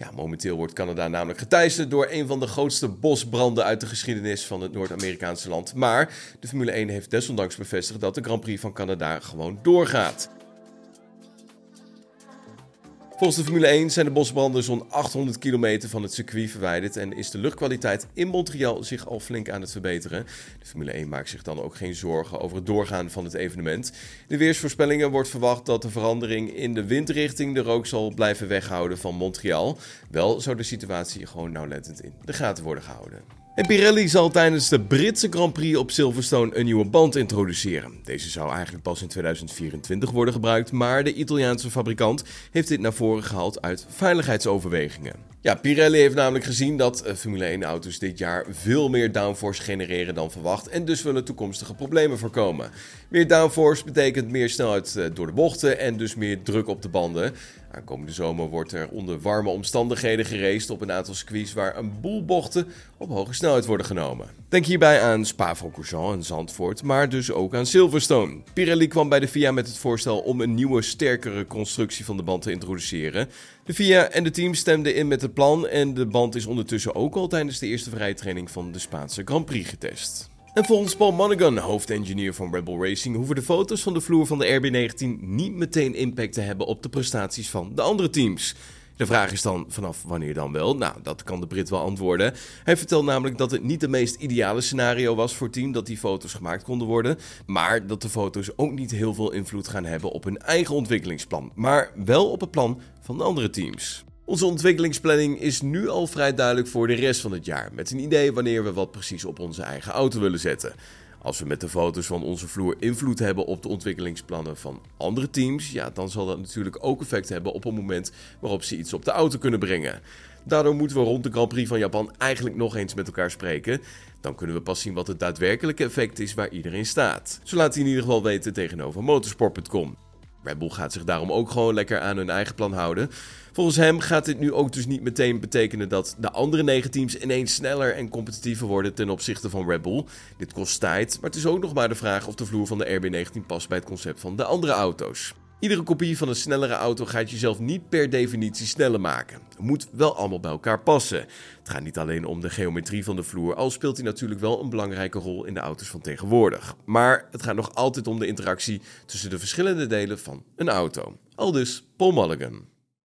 Ja, momenteel wordt Canada namelijk geteisterd door een van de grootste bosbranden uit de geschiedenis van het Noord-Amerikaanse land. Maar de Formule 1 heeft desondanks bevestigd dat de Grand Prix van Canada gewoon doorgaat. Volgens de Formule 1 zijn de bosbranden zo'n 800 kilometer van het circuit verwijderd en is de luchtkwaliteit in Montreal zich al flink aan het verbeteren. De Formule 1 maakt zich dan ook geen zorgen over het doorgaan van het evenement. De weersvoorspellingen wordt verwacht dat de verandering in de windrichting de rook zal blijven weghouden van Montreal. Wel zou de situatie gewoon nauwlettend in de gaten worden gehouden. En Pirelli zal tijdens de Britse Grand Prix op Silverstone een nieuwe band introduceren. Deze zou eigenlijk pas in 2024 worden gebruikt, maar de Italiaanse fabrikant heeft dit naar voren gehaald uit veiligheidsoverwegingen. Ja, Pirelli heeft namelijk gezien dat eh, Formule 1-auto's dit jaar veel meer downforce genereren dan verwacht en dus willen toekomstige problemen voorkomen. Meer downforce betekent meer snelheid eh, door de bochten en dus meer druk op de banden. Aankomende zomer wordt er onder warme omstandigheden geraced op een aantal circuits waar een boel bochten op hoge snelheid worden genomen. Denk hierbij aan Spa-Francorchamps en Zandvoort, maar dus ook aan Silverstone. Pirelli kwam bij de FIA met het voorstel om een nieuwe, sterkere constructie van de band te introduceren. De FIA en de team stemden in met het plan en de band is ondertussen ook al tijdens de eerste vrijtraining van de Spaanse Grand Prix getest. En volgens Paul Monaghan, hoofdengineer van Red Bull Racing, hoeven de foto's van de vloer van de RB19 niet meteen impact te hebben op de prestaties van de andere teams. De vraag is dan vanaf wanneer dan wel? Nou, dat kan de Brit wel antwoorden. Hij vertelt namelijk dat het niet het meest ideale scenario was voor het team dat die foto's gemaakt konden worden, maar dat de foto's ook niet heel veel invloed gaan hebben op hun eigen ontwikkelingsplan, maar wel op het plan van de andere teams. Onze ontwikkelingsplanning is nu al vrij duidelijk voor de rest van het jaar, met een idee wanneer we wat precies op onze eigen auto willen zetten. Als we met de foto's van onze vloer invloed hebben op de ontwikkelingsplannen van andere teams, ja, dan zal dat natuurlijk ook effect hebben op het moment waarop ze iets op de auto kunnen brengen. Daardoor moeten we rond de Grand Prix van Japan eigenlijk nog eens met elkaar spreken. Dan kunnen we pas zien wat het daadwerkelijke effect is waar iedereen staat. Zo laat hij in ieder geval weten tegenover motorsport.com. Red Bull gaat zich daarom ook gewoon lekker aan hun eigen plan houden. Volgens hem gaat dit nu ook dus niet meteen betekenen dat de andere negen teams ineens sneller en competitiever worden ten opzichte van Red Bull. Dit kost tijd, maar het is ook nog maar de vraag of de vloer van de RB19 past bij het concept van de andere auto's. Iedere kopie van een snellere auto gaat jezelf niet per definitie sneller maken. Het moet wel allemaal bij elkaar passen. Het gaat niet alleen om de geometrie van de vloer, al speelt die natuurlijk wel een belangrijke rol in de auto's van tegenwoordig. Maar het gaat nog altijd om de interactie tussen de verschillende delen van een auto. Aldus Paul Mulligan.